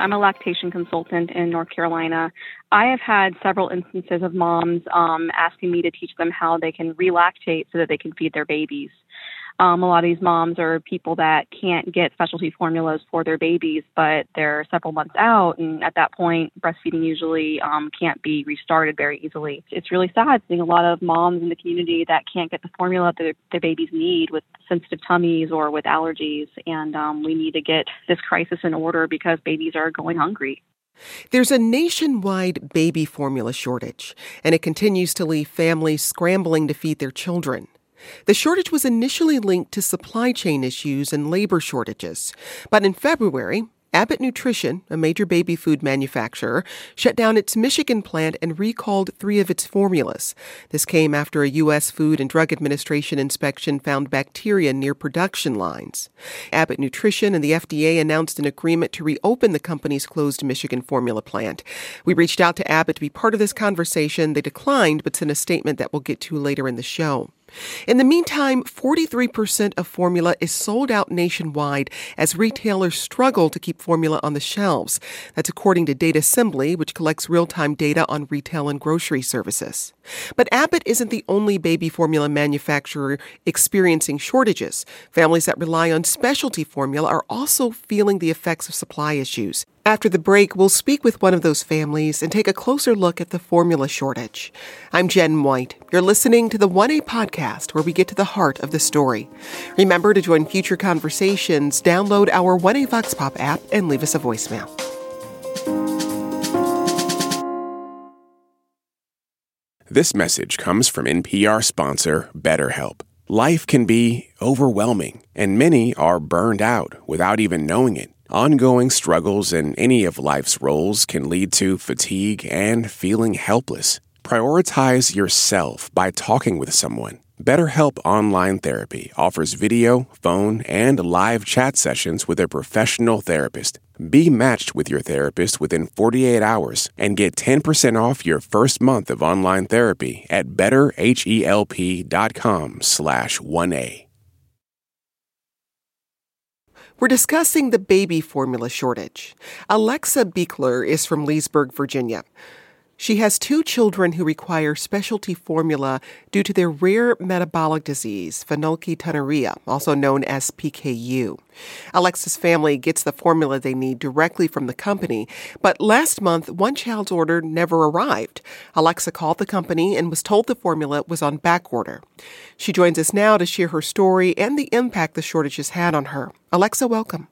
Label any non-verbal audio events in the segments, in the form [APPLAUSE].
I'm a lactation consultant in North Carolina. I have had several instances of moms um, asking me to teach them how they can relactate so that they can feed their babies. Um, a lot of these moms are people that can't get specialty formulas for their babies, but they're several months out, and at that point, breastfeeding usually um, can't be restarted very easily. It's really sad seeing a lot of moms in the community that can't get the formula that their, their babies need with sensitive tummies or with allergies, and um, we need to get this crisis in order because babies are going hungry. There's a nationwide baby formula shortage, and it continues to leave families scrambling to feed their children. The shortage was initially linked to supply chain issues and labor shortages. But in February, Abbott Nutrition, a major baby food manufacturer, shut down its Michigan plant and recalled three of its formulas. This came after a U.S. Food and Drug Administration inspection found bacteria near production lines. Abbott Nutrition and the FDA announced an agreement to reopen the company's closed Michigan formula plant. We reached out to Abbott to be part of this conversation. They declined, but sent a statement that we'll get to later in the show. In the meantime, 43% of formula is sold out nationwide as retailers struggle to keep formula on the shelves. That's according to Data Assembly, which collects real time data on retail and grocery services. But Abbott isn't the only baby formula manufacturer experiencing shortages. Families that rely on specialty formula are also feeling the effects of supply issues. After the break, we'll speak with one of those families and take a closer look at the formula shortage. I'm Jen White. You're listening to the 1A podcast where we get to the heart of the story. Remember to join future conversations, download our 1A Vox Pop app, and leave us a voicemail. This message comes from NPR sponsor BetterHelp. Life can be overwhelming, and many are burned out without even knowing it. Ongoing struggles in any of life's roles can lead to fatigue and feeling helpless. Prioritize yourself by talking with someone. BetterHelp Online Therapy offers video, phone, and live chat sessions with a professional therapist. Be matched with your therapist within 48 hours and get 10% off your first month of online therapy at betterhelp.com slash 1A. We're discussing the baby formula shortage. Alexa Beekler is from Leesburg, Virginia. She has two children who require specialty formula due to their rare metabolic disease, phenylketonuria, also known as PKU. Alexa's family gets the formula they need directly from the company, but last month one child's order never arrived. Alexa called the company and was told the formula was on back order. She joins us now to share her story and the impact the shortage has had on her. Alexa, welcome.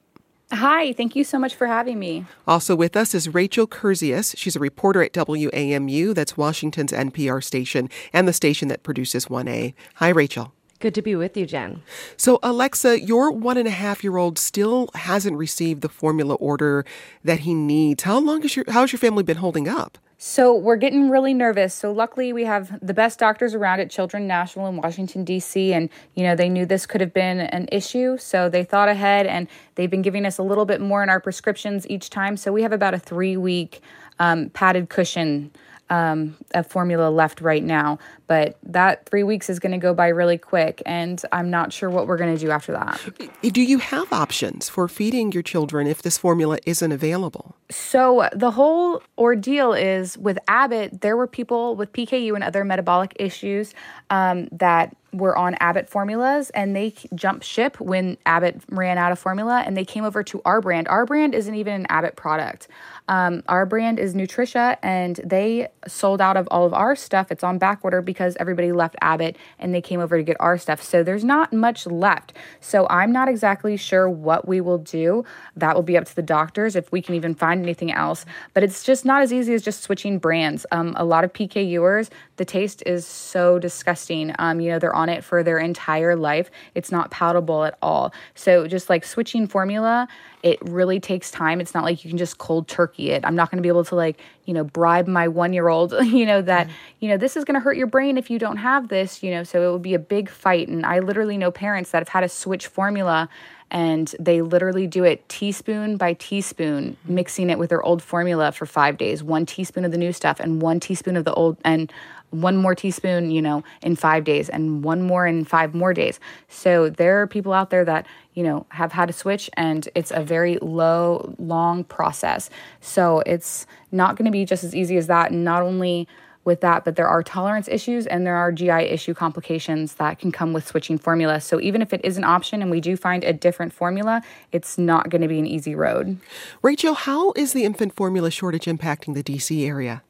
Hi, thank you so much for having me. Also with us is Rachel Kurzius. She's a reporter at WAMU, that's Washington's NPR station, and the station that produces 1A. Hi, Rachel. Good to be with you, Jen. So, Alexa, your one and a half year old still hasn't received the formula order that he needs. How long has your how has your family been holding up? So we're getting really nervous. So luckily we have the best doctors around at Children National in Washington D.C. and you know they knew this could have been an issue, so they thought ahead and they've been giving us a little bit more in our prescriptions each time. So we have about a three week um, padded cushion um, of formula left right now. But that three weeks is going to go by really quick, and I'm not sure what we're going to do after that. Do you have options for feeding your children if this formula isn't available? So, the whole ordeal is with Abbott, there were people with PKU and other metabolic issues um, that were on Abbott formulas and they jumped ship when Abbott ran out of formula and they came over to our brand. Our brand isn't even an Abbott product. Um, our brand is Nutricia, and they sold out of all of our stuff. It's on back order because everybody left Abbott and they came over to get our stuff. So there's not much left. So I'm not exactly sure what we will do. That will be up to the doctors if we can even find anything else. But it's just not as easy as just switching brands. Um, a lot of PKUers, the taste is so disgusting. Um, you know, they're on it for their entire life. It's not palatable at all. So just like switching formula it really takes time. It's not like you can just cold turkey it. I'm not going to be able to like, you know, bribe my 1-year-old, [LAUGHS] you know, that, you know, this is going to hurt your brain if you don't have this, you know, so it would be a big fight and I literally know parents that have had to switch formula and they literally do it teaspoon by teaspoon mixing it with their old formula for 5 days one teaspoon of the new stuff and one teaspoon of the old and one more teaspoon, you know, in five days and one more in five more days. So there are people out there that, you know, have had to switch and it's a very low, long process. So it's not going to be just as easy as that. And not only with that, but there are tolerance issues and there are GI issue complications that can come with switching formula. So even if it is an option and we do find a different formula, it's not going to be an easy road. Rachel, how is the infant formula shortage impacting the DC area?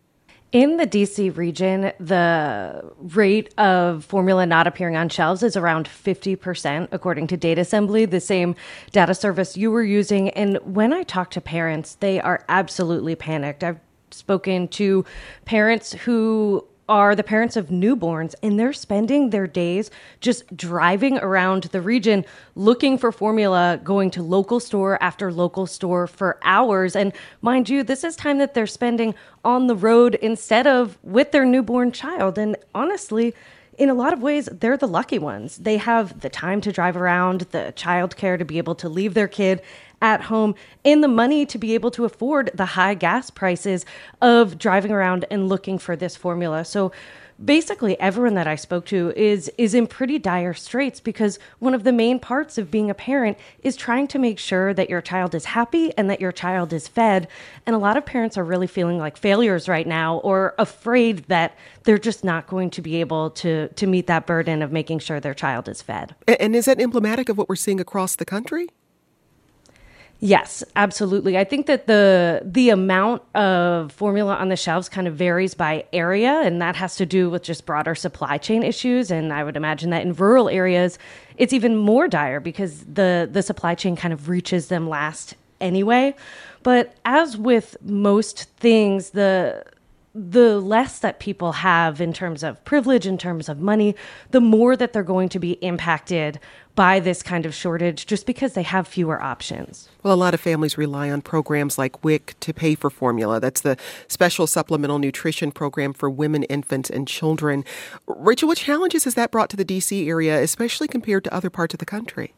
In the DC region, the rate of formula not appearing on shelves is around 50%, according to Data Assembly, the same data service you were using. And when I talk to parents, they are absolutely panicked. I've spoken to parents who are the parents of newborns and they're spending their days just driving around the region looking for formula, going to local store after local store for hours. And mind you, this is time that they're spending on the road instead of with their newborn child. And honestly, in a lot of ways, they're the lucky ones. They have the time to drive around, the childcare to be able to leave their kid at home and the money to be able to afford the high gas prices of driving around and looking for this formula. So basically everyone that I spoke to is is in pretty dire straits because one of the main parts of being a parent is trying to make sure that your child is happy and that your child is fed. And a lot of parents are really feeling like failures right now or afraid that they're just not going to be able to to meet that burden of making sure their child is fed. And is that emblematic of what we're seeing across the country? Yes, absolutely. I think that the the amount of formula on the shelves kind of varies by area and that has to do with just broader supply chain issues and I would imagine that in rural areas it's even more dire because the the supply chain kind of reaches them last anyway. But as with most things the the less that people have in terms of privilege, in terms of money, the more that they're going to be impacted by this kind of shortage just because they have fewer options. Well, a lot of families rely on programs like WIC to pay for formula. That's the Special Supplemental Nutrition Program for Women, Infants, and Children. Rachel, what challenges has that brought to the D.C. area, especially compared to other parts of the country?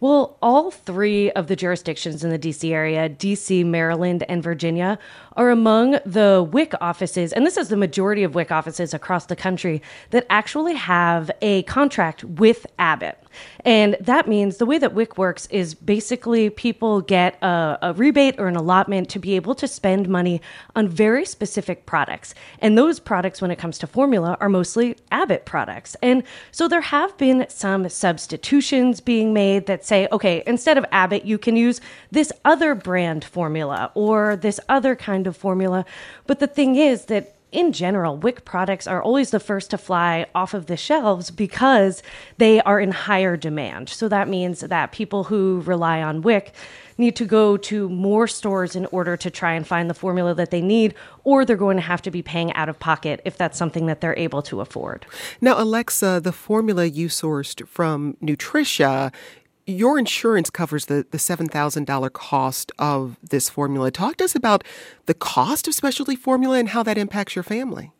Well, all three of the jurisdictions in the DC area, DC, Maryland, and Virginia, are among the WIC offices, and this is the majority of WIC offices across the country that actually have a contract with Abbott. And that means the way that WIC works is basically people get a, a, rebate or an allotment to be able to spend money on very specific products. And those products, when it comes to formula, are mostly Abbott products. And so there have been some substitutions being made that say, okay, instead of Abbott, you can use this other brand formula or this other kind of formula. But the thing is that in general, WIC products are always the first to fly off of the shelves because they are in higher demand. So that means that people who rely on WIC need to go to more stores in order to try and find the formula that they need, or they're going to have to be paying out of pocket if that's something that they're able to afford. Now, Alexa, the formula you sourced from Nutricia your insurance covers the, the $7,000 cost of this formula. Talk to us about the cost of specialty formula and how that impacts your family.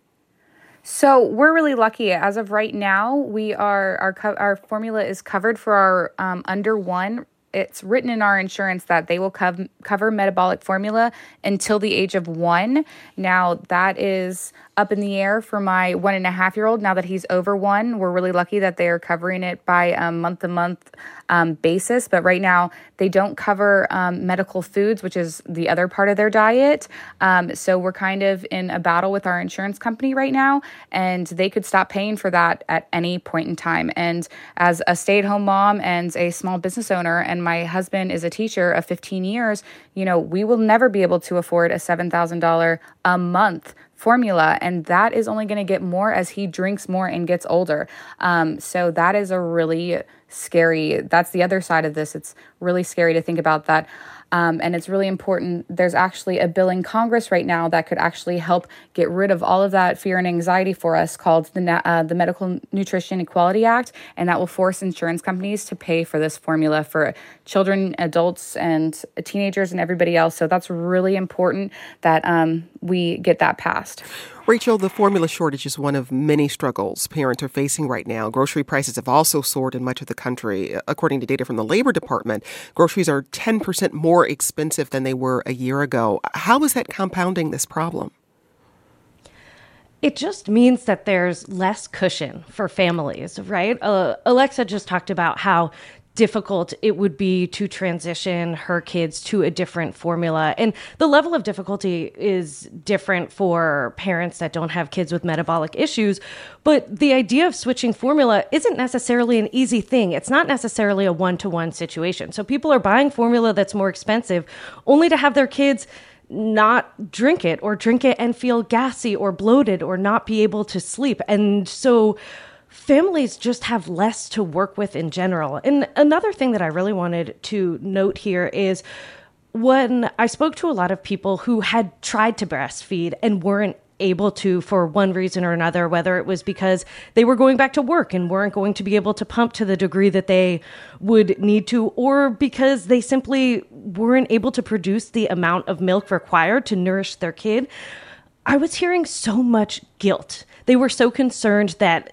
So we're really lucky. As of right now, we are our our formula is covered for our um, under one. It's written in our insurance that they will co- cover metabolic formula until the age of one. Now that is up in the air for my one and a half year old now that he's over one. We're really lucky that they are covering it by a month to month um, basis. But right now, they don't cover um, medical foods, which is the other part of their diet. Um, so we're kind of in a battle with our insurance company right now, and they could stop paying for that at any point in time. And as a stay at home mom and a small business owner, and my husband is a teacher of 15 years, you know, we will never be able to afford a $7,000 a month formula and that is only going to get more as he drinks more and gets older. Um, so that is a really scary that's the other side of this. It's really scary to think about that um, and it's really important. There's actually a bill in Congress right now that could actually help get rid of all of that fear and anxiety for us called the, uh, the Medical Nutrition Equality Act. And that will force insurance companies to pay for this formula for children, adults, and teenagers and everybody else. So that's really important that um, we get that passed. Rachel, the formula shortage is one of many struggles parents are facing right now. Grocery prices have also soared in much of the country. According to data from the Labor Department, groceries are 10% more expensive than they were a year ago. How is that compounding this problem? it just means that there's less cushion for families, right? Uh, Alexa just talked about how difficult it would be to transition her kids to a different formula. And the level of difficulty is different for parents that don't have kids with metabolic issues. But the idea of switching formula isn't necessarily an easy thing. It's not necessarily a one to one situation. So people are buying formula that's more expensive only to have their kids not drink it or drink it and feel gassy or bloated or not be able to sleep. And so families just have less to work with in general. And another thing that I really wanted to note here is when I spoke to a lot of people who had tried to breastfeed and weren't able to for one reason or another, whether it was because they were going back to work and weren't going to be able to pump to the degree that they would need to, or because they simply weren't able to produce the amount of milk required to nourish their kid. I was hearing so much guilt they were so concerned that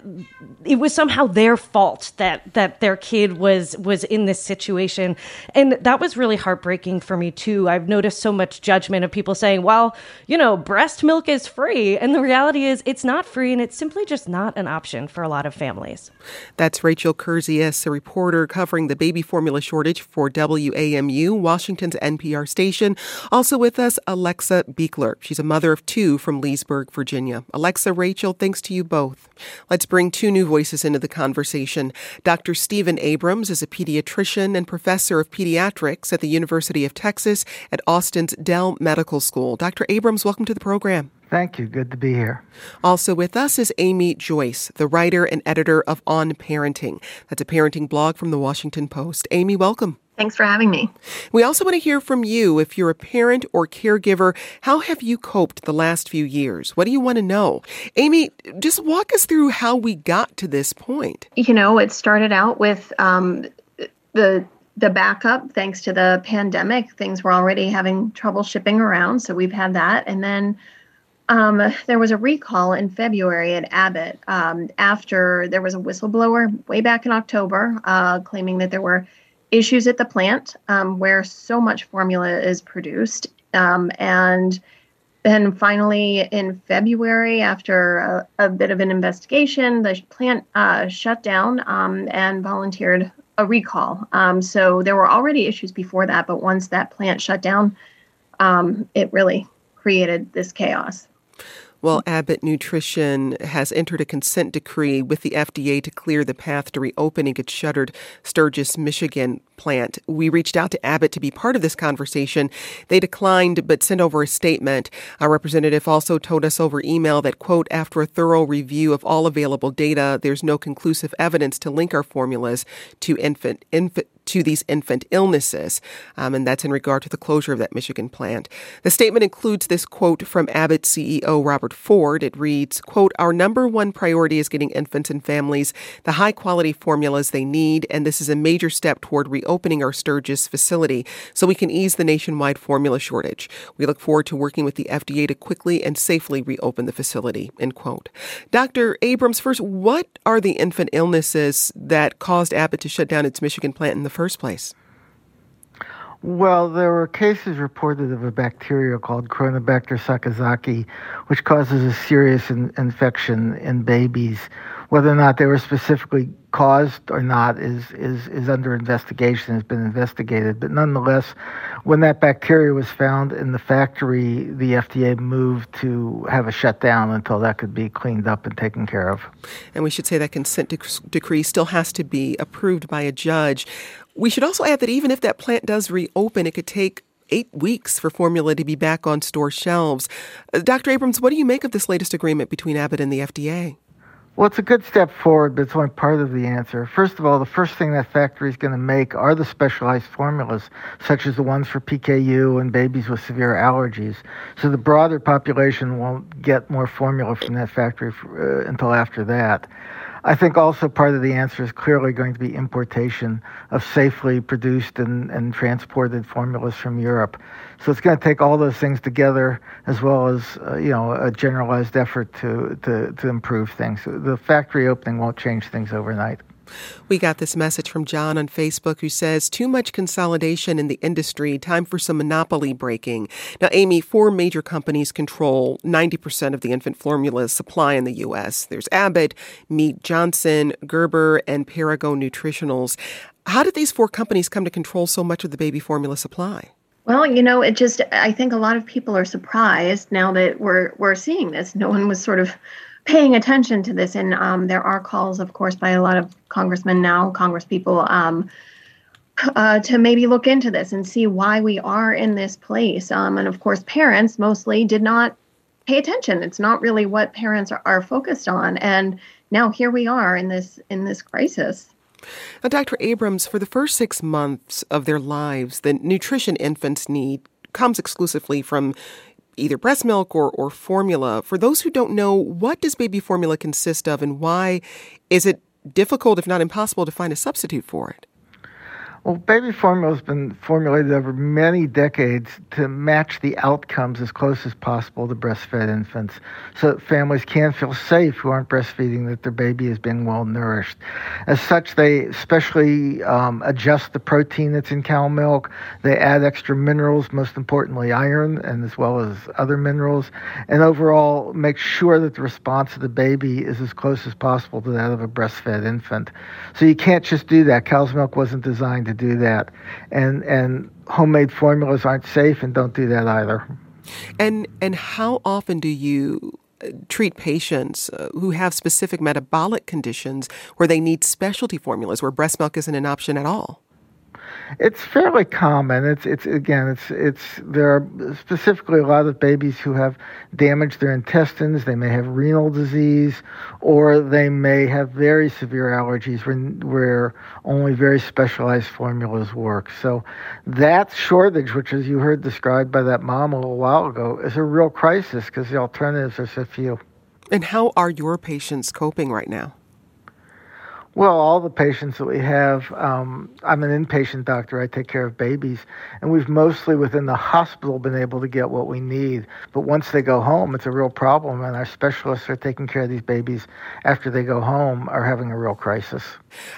it was somehow their fault that that their kid was was in this situation. And that was really heartbreaking for me too. I've noticed so much judgment of people saying well you know breast milk is free. And the reality is it's not free and it's simply just not an option for a lot of families. That's rachel kurzius a reporter covering the baby formula shortage for wamu washington's npr station. Also with us alexa buechler she's a mother of two from leesburg virginia. Alexa rachel Thanks to you both. Let's bring two new voices into the conversation. Dr. Stephen Abrams is a pediatrician and professor of pediatrics at the University of Texas at Austin's Dell Medical School. Dr. Abrams, welcome to the program. Thank you. Good to be here. Also with us is Amy Joyce, the writer and editor of On Parenting. That's a parenting blog from the Washington Post. Amy, welcome. Thanks for having me. We also want to hear from you. If you're a parent or caregiver, how have you coped the last few years? What do you want to know? Amy, just walk us through how we got to this point. You know, it started out with um, the the backup thanks to the pandemic. Things were already having trouble shipping around, so we've had that. And then um, there was a recall in February at Abbott um, after there was a whistleblower way back in October uh, claiming that there were issues at the plant um, where so much formula is produced. Um, and then finally, in February, after a, a, bit of an investigation, the plant uh, shut down um, and volunteered a recall. Um, so there were already issues before that, but once that plant shut down, um, it really created this chaos. Well, Abbott Nutrition has entered a consent decree with the FDA to clear the path to reopening its shuttered Sturgis, Michigan plant. We reached out to Abbott to be part of this conversation. They declined but sent over a statement. Our representative also told us over email that, quote, after a thorough review of all available data, there's no conclusive evidence to link our formulas to infant, infant to these infant illnesses. Um, and that's in regard to the closure of that Michigan plant. The statement includes this quote from Abbott CEO Robert Ford. It reads, quote, Our number one priority is getting infants and families the high quality formulas they need, and this is a major step toward reopening our Sturgis facility so we can ease the nationwide formula shortage. We look forward to working with the FDA to quickly and safely reopen the facility. End quote. Dr. Abrams, first, what are the infant illnesses that caused Abbott to shut down its Michigan plant in the first place? Well, there were cases reported of a bacteria called Cronobacter sakazakii, which causes a serious in- infection in babies. Whether or not they were specifically caused or not is, is, is under investigation, has been investigated. But nonetheless, when that bacteria was found in the factory, the FDA moved to have a shutdown until that could be cleaned up and taken care of. And we should say that consent dec- decree still has to be approved by a judge. We should also add that even if that plant does reopen, it could take eight weeks for formula to be back on store shelves. Uh, Dr. Abrams, what do you make of this latest agreement between Abbott and the FDA? Well, it's a good step forward, but it's only part of the answer. First of all, the first thing that factory is going to make are the specialized formulas, such as the ones for PKU and babies with severe allergies. So the broader population won't get more formula from that factory for, uh, until after that. I think also part of the answer is clearly going to be importation of safely produced and, and transported formulas from Europe. So it's going to take all those things together, as well as uh, you know a generalized effort to, to to improve things. The factory opening won't change things overnight. We got this message from John on Facebook who says, Too much consolidation in the industry, time for some monopoly breaking. Now, Amy, four major companies control 90% of the infant formula supply in the U.S. There's Abbott, Mead Johnson, Gerber, and Perrigo Nutritionals. How did these four companies come to control so much of the baby formula supply? Well, you know, it just I think a lot of people are surprised now that we're we're seeing this. No one was sort of paying attention to this. And um, there are calls, of course, by a lot of congressmen now, congresspeople, um, uh, to maybe look into this and see why we are in this place. Um, and of course, parents mostly did not pay attention. It's not really what parents are, are focused on. And now here we are in this in this crisis. Now, Dr. Abrams, for the first six months of their lives, the nutrition infants need comes exclusively from either breast milk or, or formula. For those who don't know, what does baby formula consist of and why is it difficult, if not impossible, to find a substitute for it? Well, baby formula has been formulated over many decades to match the outcomes as close as possible to breastfed infants so that families can feel safe who aren't breastfeeding that their baby is being well nourished. As such, they specially um, adjust the protein that's in cow milk. They add extra minerals, most importantly iron, and as well as other minerals, and overall make sure that the response of the baby is as close as possible to that of a breastfed infant. So you can't just do that. Cow's milk wasn't designed to do that, and and homemade formulas aren't safe and don't do that either. And and how often do you uh, treat patients uh, who have specific metabolic conditions where they need specialty formulas where breast milk isn't an option at all? It's fairly common. It's it's again it's it's there are specifically a lot of babies who have damaged their intestines. They may have renal disease, or they may have very severe allergies when, where only very specialized formulas work. So that shortage, which as you heard described by that mom a little while ago, is a real crisis because the alternatives are so few. And how are your patients coping right now? Well, all the patients that we have, um, I'm an inpatient doctor. I take care of babies, and we've mostly within the hospital been able to get what we need. But once they go home, it's a real problem, and our specialists are taking care of these babies after they go home are having a real crisis.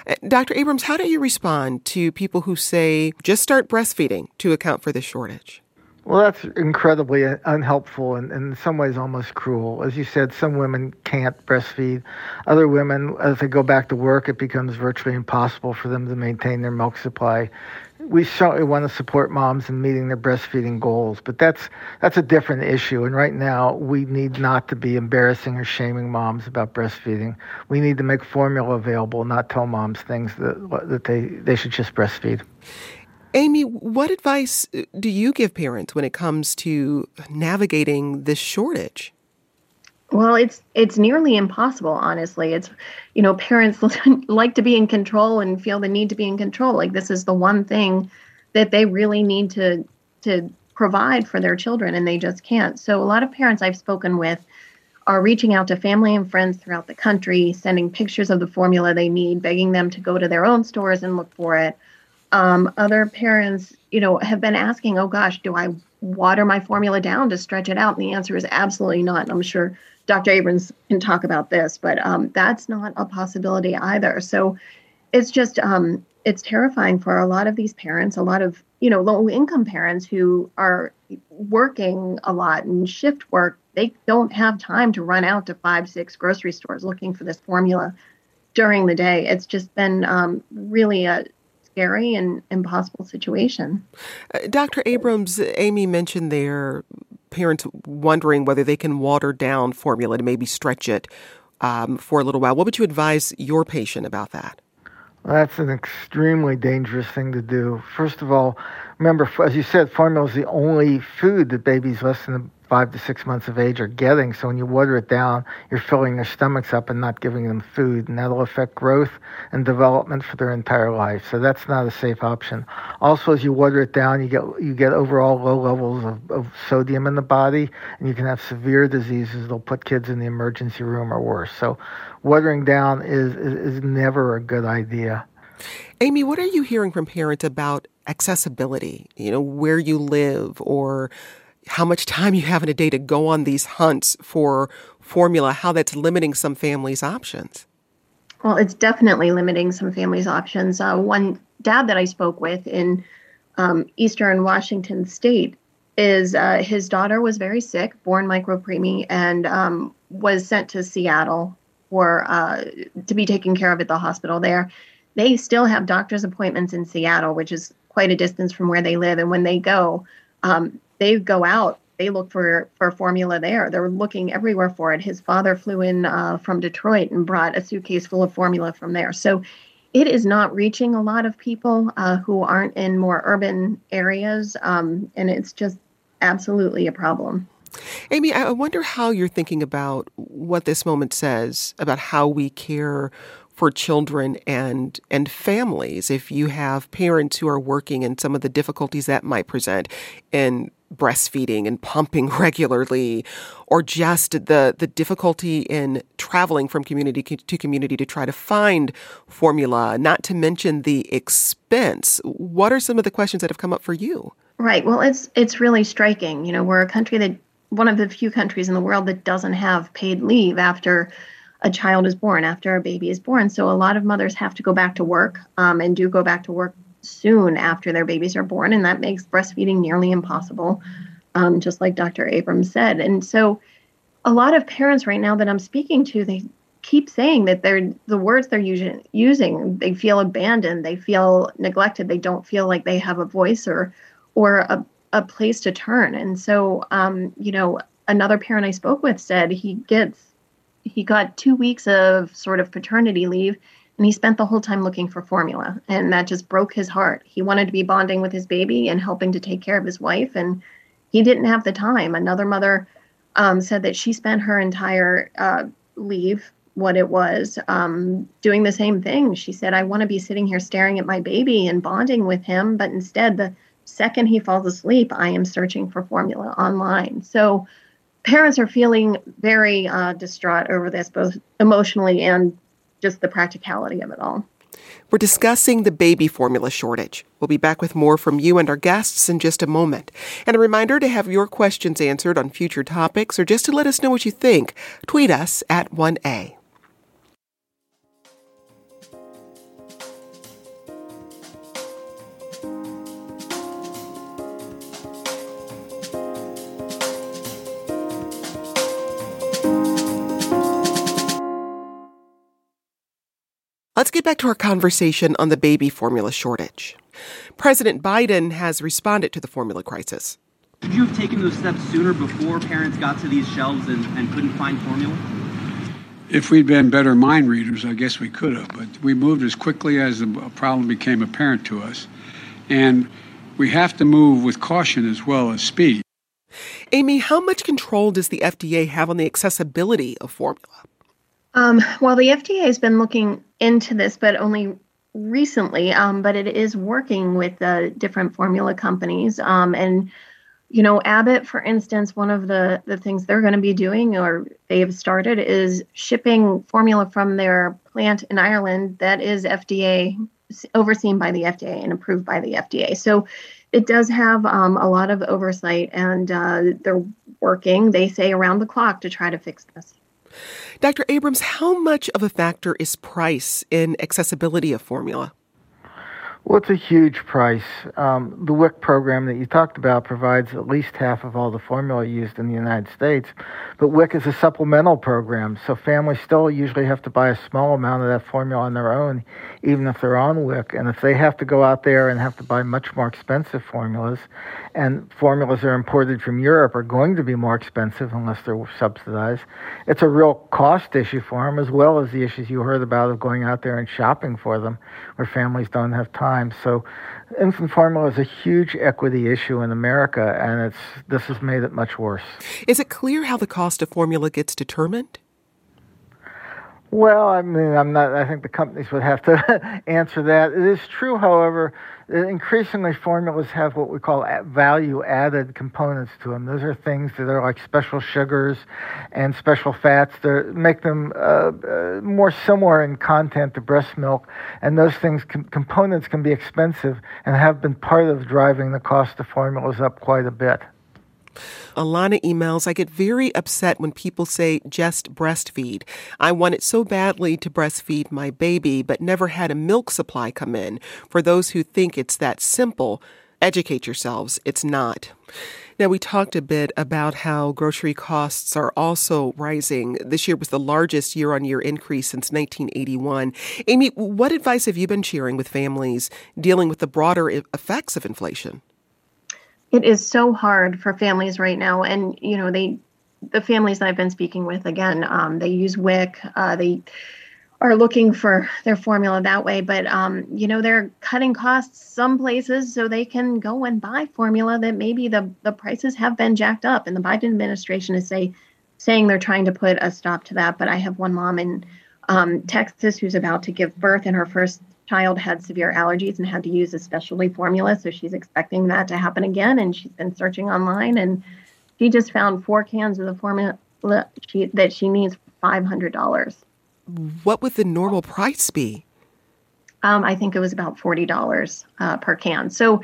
Uh, Dr. Abrams, how do you respond to people who say just start breastfeeding to account for the shortage? Well, that's incredibly unhelpful and, and, in some ways almost cruel. As you said, some women can't breastfeed. Other women, as they go back to work, it becomes virtually impossible for them to maintain their milk supply. We certainly want to support moms in meeting their breastfeeding goals, but that's that's a different issue. And right now, we need not to be embarrassing or shaming moms about breastfeeding. We need to make formula available, not tell moms things that that they, they should just breastfeed. Amy, what advice uh, do you give parents when it comes to navigating this shortage? Well, it's it's nearly impossible, honestly. It's you know, parents [LAUGHS] like to be in control and feel the need to be in control. Like this is the one thing that they really need to to provide for their children and they just can't. So a lot of parents I've spoken with are reaching out to family and friends throughout the country, sending pictures of the formula they need, begging them to go to their own stores and look for it um, other parents, you know, have been asking, oh gosh, do I water my formula down to stretch it out? And the answer is absolutely not. And I'm sure Dr. Abrams can talk about this, but um, that's not a possibility either. So it's just, um, it's terrifying for a lot of these parents, a lot of, you know, low income parents who are working a lot and shift work. They don't have time to run out to five, six grocery stores looking for this formula during the day. It's just been um, really a, scary and impossible situation. Uh, Dr. Abrams, Amy mentioned there parents wondering whether they can water down formula to maybe stretch it um, for a little while. What would you advise your patient about that? That's an extremely dangerous thing to do. First of all, remember, as you said, formula is the only food that babies less than five to six months of age are getting. So when you water it down, you're filling their stomachs up and not giving them food, and that'll affect growth and development for their entire life. So that's not a safe option. Also, as you water it down, you get you get overall low levels of, of sodium in the body, and you can have severe diseases that'll put kids in the emergency room or worse. So watering down is, is, is never a good idea. Amy, what are you hearing from parents about accessibility? You know, where you live or how much time you have in a day to go on these hunts for formula, how that's limiting some families' options. Well, it's definitely limiting some families' options. Uh, one dad that I spoke with in um, Eastern Washington State is uh, his daughter was very sick, born micropreemie, and um, was sent to Seattle for uh, to be taken care of at the hospital there. They still have doctor's appointments in Seattle, which is quite a distance from where they live. And when they go, um, they go out. They look for for formula there. They're looking everywhere for it. His father flew in uh, from Detroit and brought a suitcase full of formula from there. So it is not reaching a lot of people uh, who aren't in more urban areas, um, and it's just absolutely a problem. Amy, I wonder how you're thinking about what this moment says about how we care for children and and families if you have parents who are working and some of the difficulties that might present in breastfeeding and pumping [LAUGHS] regularly or just the the difficulty in traveling from community to community to try to find formula not to mention the expense. What are some of the questions that have come up for you? Right. Well it's it's really striking. You know we're a country that one of the few countries in the world that doesn't have paid leave after a child is born, after a baby is born. So a lot of mothers have to go back to work um, and do go back to work soon after their babies are born, and that makes breastfeeding nearly impossible, um, just like Dr. Abrams said. And so a lot of parents right now that I'm speaking to, they keep saying that they're the words they're using using they feel abandoned they feel neglected they don't feel like they have a voice or or a, a place to turn and so um, you know another parent i spoke with said he gets he got two weeks of sort of paternity leave and he spent the whole time looking for formula and that just broke his heart. He wanted to be bonding with his baby and helping to take care of his wife and he didn't have the time. Another mother um, said that she spent her entire uh, leave what it was um, doing the same thing. She said i want to be sitting here staring at my baby and bonding with him but instead the second he falls asleep i am searching for formula online. So parents are feeling very uh, distraught over this, both emotionally and just the practicality of it all. We're discussing the baby formula shortage. We'll be back with more from you and our guests in just a moment. And a reminder to have your questions answered on future topics or just to let us know what you think, tweet us at 1A. Let's get back to our conversation on the baby formula shortage. President Biden has responded to the formula crisis. Could you have taken those steps sooner before parents got to these shelves and, and couldn't find formula? If we'd been better mind readers, I guess we could have, but we moved as quickly as the problem became apparent to us. And we have to move with caution as well as speed. Amy, how much control does the FDA have on the accessibility of formula? Um, well, the FDA has been looking into this, but only recently. Um, but it is working with the different formula companies. Um, and you know, Abbott, for instance, one of the the things they're going to be doing, or they have started, is shipping formula from their plant in Ireland that is FDA overseen by the FDA and approved by the FDA. So it does have um, a lot of oversight, and uh, they're working. They say around the clock to try to fix this. Dr. Abrams, how much of a factor is price in accessibility of formula? Well, it's a huge price. Um, the WIC program that you talked about provides at least half of all the formula used in the United States. But WIC is a supplemental program, so families still usually have to buy a small amount of that formula on their own, even if they're on WIC. And if they have to go out there and have to buy much more expensive formulas, and formulas that are imported from Europe are going to be more expensive unless they're subsidized, it's a real cost issue for them, as well as the issues you heard about of going out there and shopping for them, where families don't have time time. So infant formula is a huge equity issue in America, and it's this has made it much worse. Is it clear how the cost of formula gets determined? Well, I mean, I'm not. I think the companies would have to [LAUGHS] answer that. It is true, however, that increasingly formulas have what we call value-added components to them. Those are things that are like special sugars and special fats that make them uh, uh, more similar in content to breast milk. And those things, com- components, can be expensive and have been part of driving the cost of formulas up quite a bit. Alana emails, I get very upset when people say just breastfeed. I wanted so badly to breastfeed my baby, but never had a milk supply come in. For those who think it's that simple, educate yourselves. It's not. Now, we talked a bit about how grocery costs are also rising. This year was the largest year on year increase since 1981. Amy, what advice have you been sharing with families dealing with the broader effects of inflation? It is so hard for families right now. And you know they the families that i've been speaking with again um, they use wic uh, they are looking for their formula that way. But um, you know they're cutting costs some places so they can go and buy formula that maybe the, the prices have been jacked up. And the biden administration is say, saying they're trying to put a stop to that. But i have one mom in um, texas who's about to give birth and her first child had severe allergies and had to use a specialty formula. So she's expecting that to happen again. And she's been searching online and she just found four cans of the formula she, that she needs $500. What would the normal price be? Um, I think it was about $40 uh, per can. So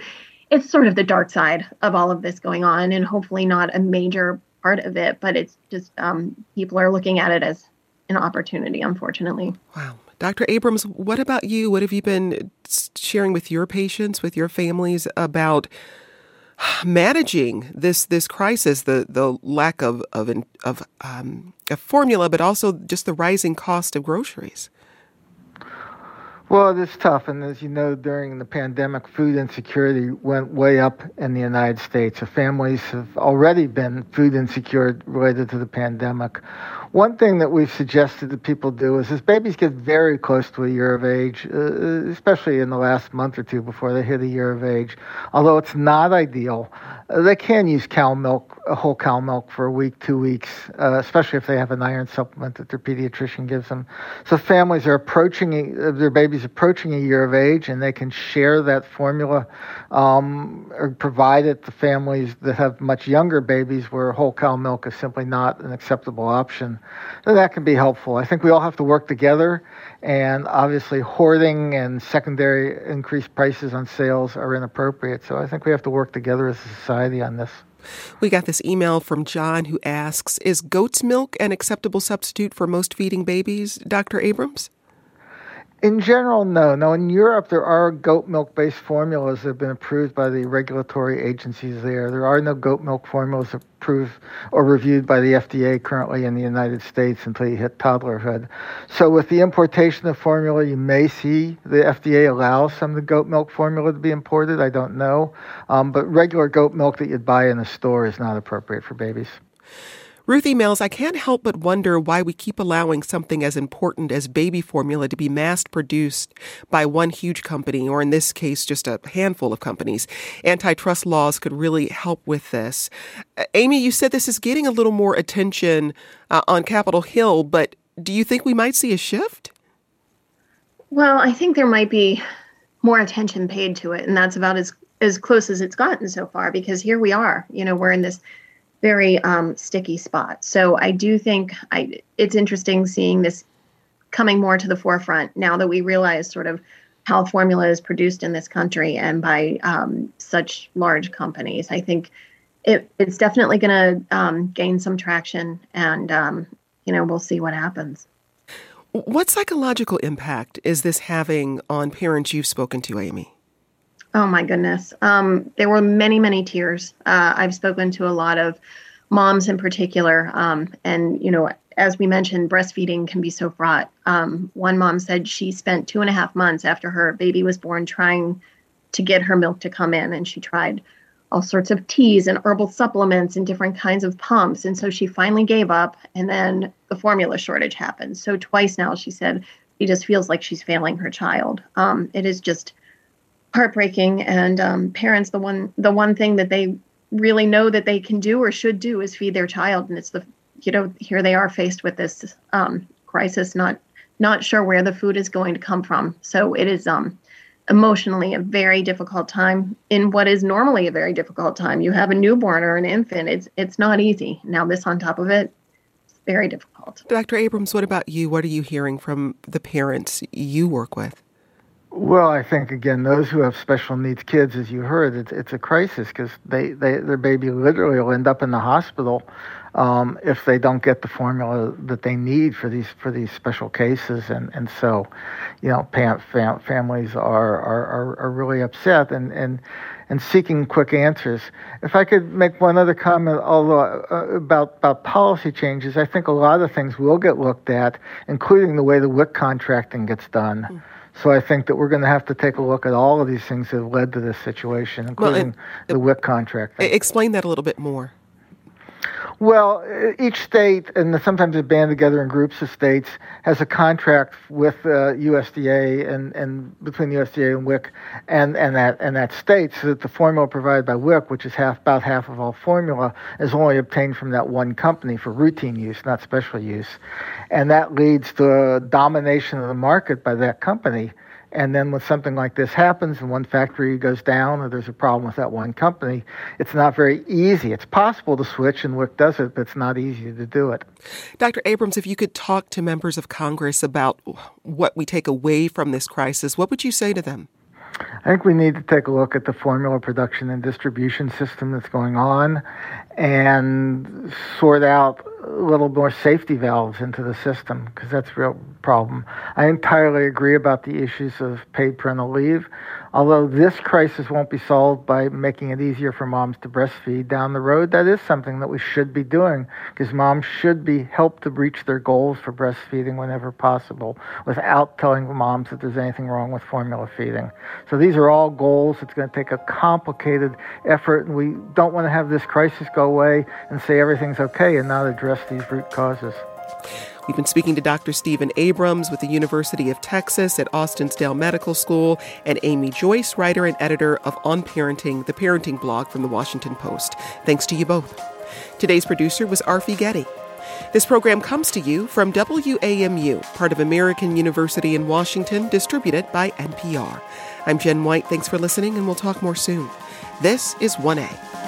it's sort of the dark side of all of this going on and hopefully not a major part of it, but it's just um, people are looking at it as an opportunity, unfortunately. Wow. Dr. Abrams, what about you? What have you been sharing with your patients, with your families about managing this this crisis, the the lack of of of um, a formula, but also just the rising cost of groceries? Well, it is tough, and as you know, during the pandemic, food insecurity went way up in the United States. Families have already been food insecure related to the pandemic. One thing that we've suggested that people do is as babies get very close to a year of age, uh, especially in the last month or two before they hit a year of age, although it's not ideal, uh, they can use cow milk, whole cow milk for a week, two weeks, uh, especially if they have an iron supplement that their pediatrician gives them. So families are approaching, uh, their babies approaching a year of age, and they can share that formula um, or provide it to families that have much younger babies where whole cow milk is simply not an acceptable option that can be helpful. I think we all have to work together, and obviously, hoarding and secondary increased prices on sales are inappropriate. So I think we have to work together as a society on this. We got this email from John who asks Is goat's milk an acceptable substitute for most feeding babies, Dr. Abrams? In general, no. Now, in Europe, there are goat milk based formulas that have been approved by the regulatory agencies there. There are no goat milk formulas approved or reviewed by the FDA currently in the United States until you hit toddlerhood. So, with the importation of formula, you may see the FDA allow some of the goat milk formula to be imported. I don't know. Um, but regular goat milk that you'd buy in a store is not appropriate for babies. Ruth emails, I can't help but wonder why we keep allowing something as important as baby formula to be mass produced by one huge company, or in this case, just a handful of companies. Antitrust laws could really help with this. Amy, you said this is getting a little more attention uh, on Capitol Hill, but do you think we might see a shift? Well, I think there might be more attention paid to it, and that's about as as close as it's gotten so far because here we are. You know, we're in this very um, sticky spot. So I do think I, it's interesting seeing this coming more to the forefront now that we realize sort of how formula is produced in this country and by um, such large companies. I think it, it's definitely going to um, gain some traction, and um, you know we'll see what happens. What psychological impact is this having on parents you've spoken to, Amy? Oh my goodness. Um, there were many, many tears. Uh, I've spoken to a lot of moms in particular. Um, and, you know, as we mentioned, breastfeeding can be so fraught. Um, one mom said she spent two and a half months after her baby was born trying to get her milk to come in, and she tried all sorts of teas and herbal supplements and different kinds of pumps. And so she finally gave up, and then the formula shortage happened. So, twice now, she said she just feels like she's failing her child. Um, it is just heartbreaking and um, parents the one the one thing that they really know that they can do or should do is feed their child and it's the you know here they are faced with this um, crisis not not sure where the food is going to come from. So it is um, emotionally a very difficult time in what is normally a very difficult time. You have a newborn or an infant. It's it's not easy. Now this on top of it, very difficult. Dr. Abrams, what about you? What are you hearing from the parents you work with? Well, I think again, those who have special needs kids, as you heard, it's it's a crisis because they, they their baby literally will end up in the hospital um, if they don't get the formula that they need for these for these special cases, and, and so, you know, fam- fam- families are, are, are really upset and and and seeking quick answers. If I could make one other comment, although uh, about about policy changes, I think a lot of things will get looked at, including the way the WIC contracting gets done. Mm-hmm so I think that we're going to have to take a look at all of these things that have led to this situation, including well, the WIC contract. Explain that a little bit more. Well, each state, and sometimes they band together in groups of states, has a contract with uh, USDA and, and between the USDA and WIC and, and that and that state, so that the formula provided by WIC, which is half about half of all formula, is only obtained from that one company for routine use, not special use, and that leads to domination of the market by that company. And then when something like this happens and one factory goes down or there's a problem with that one company, it's not very easy. It's possible to switch, and WIC does it, but it's not easy to do it. Dr. Abrams, if you could talk to members of Congress about what we take away from this crisis, what would you say to them? I think we need to take a look at the formula production and distribution system that's going on and sort out little more safety valves into the system because that's a real problem. I entirely agree about the issues of paid parental leave. Although this crisis won't be solved by making it easier for moms to breastfeed down the road, that is something that we should be doing because moms should be helped to reach their goals for breastfeeding whenever possible without telling moms that there's anything wrong with formula feeding. So these are all goals. It's going to take a complicated effort, and we don't want to have this crisis go away and say everything's okay and not address these root causes. We've been speaking to Dr. Steven Abrams with the University of Texas at Austin's Dell Medical School and Amy Joyce, writer and editor of On Parenting, the parenting blog from the Washington Post. Thanks to you both. Today's producer was Arfi Getty. This program comes to you from WAMU, part of American University in Washington, distributed by NPR. I'm Jen White. Thanks for listening, and we'll talk more soon. This is 1A.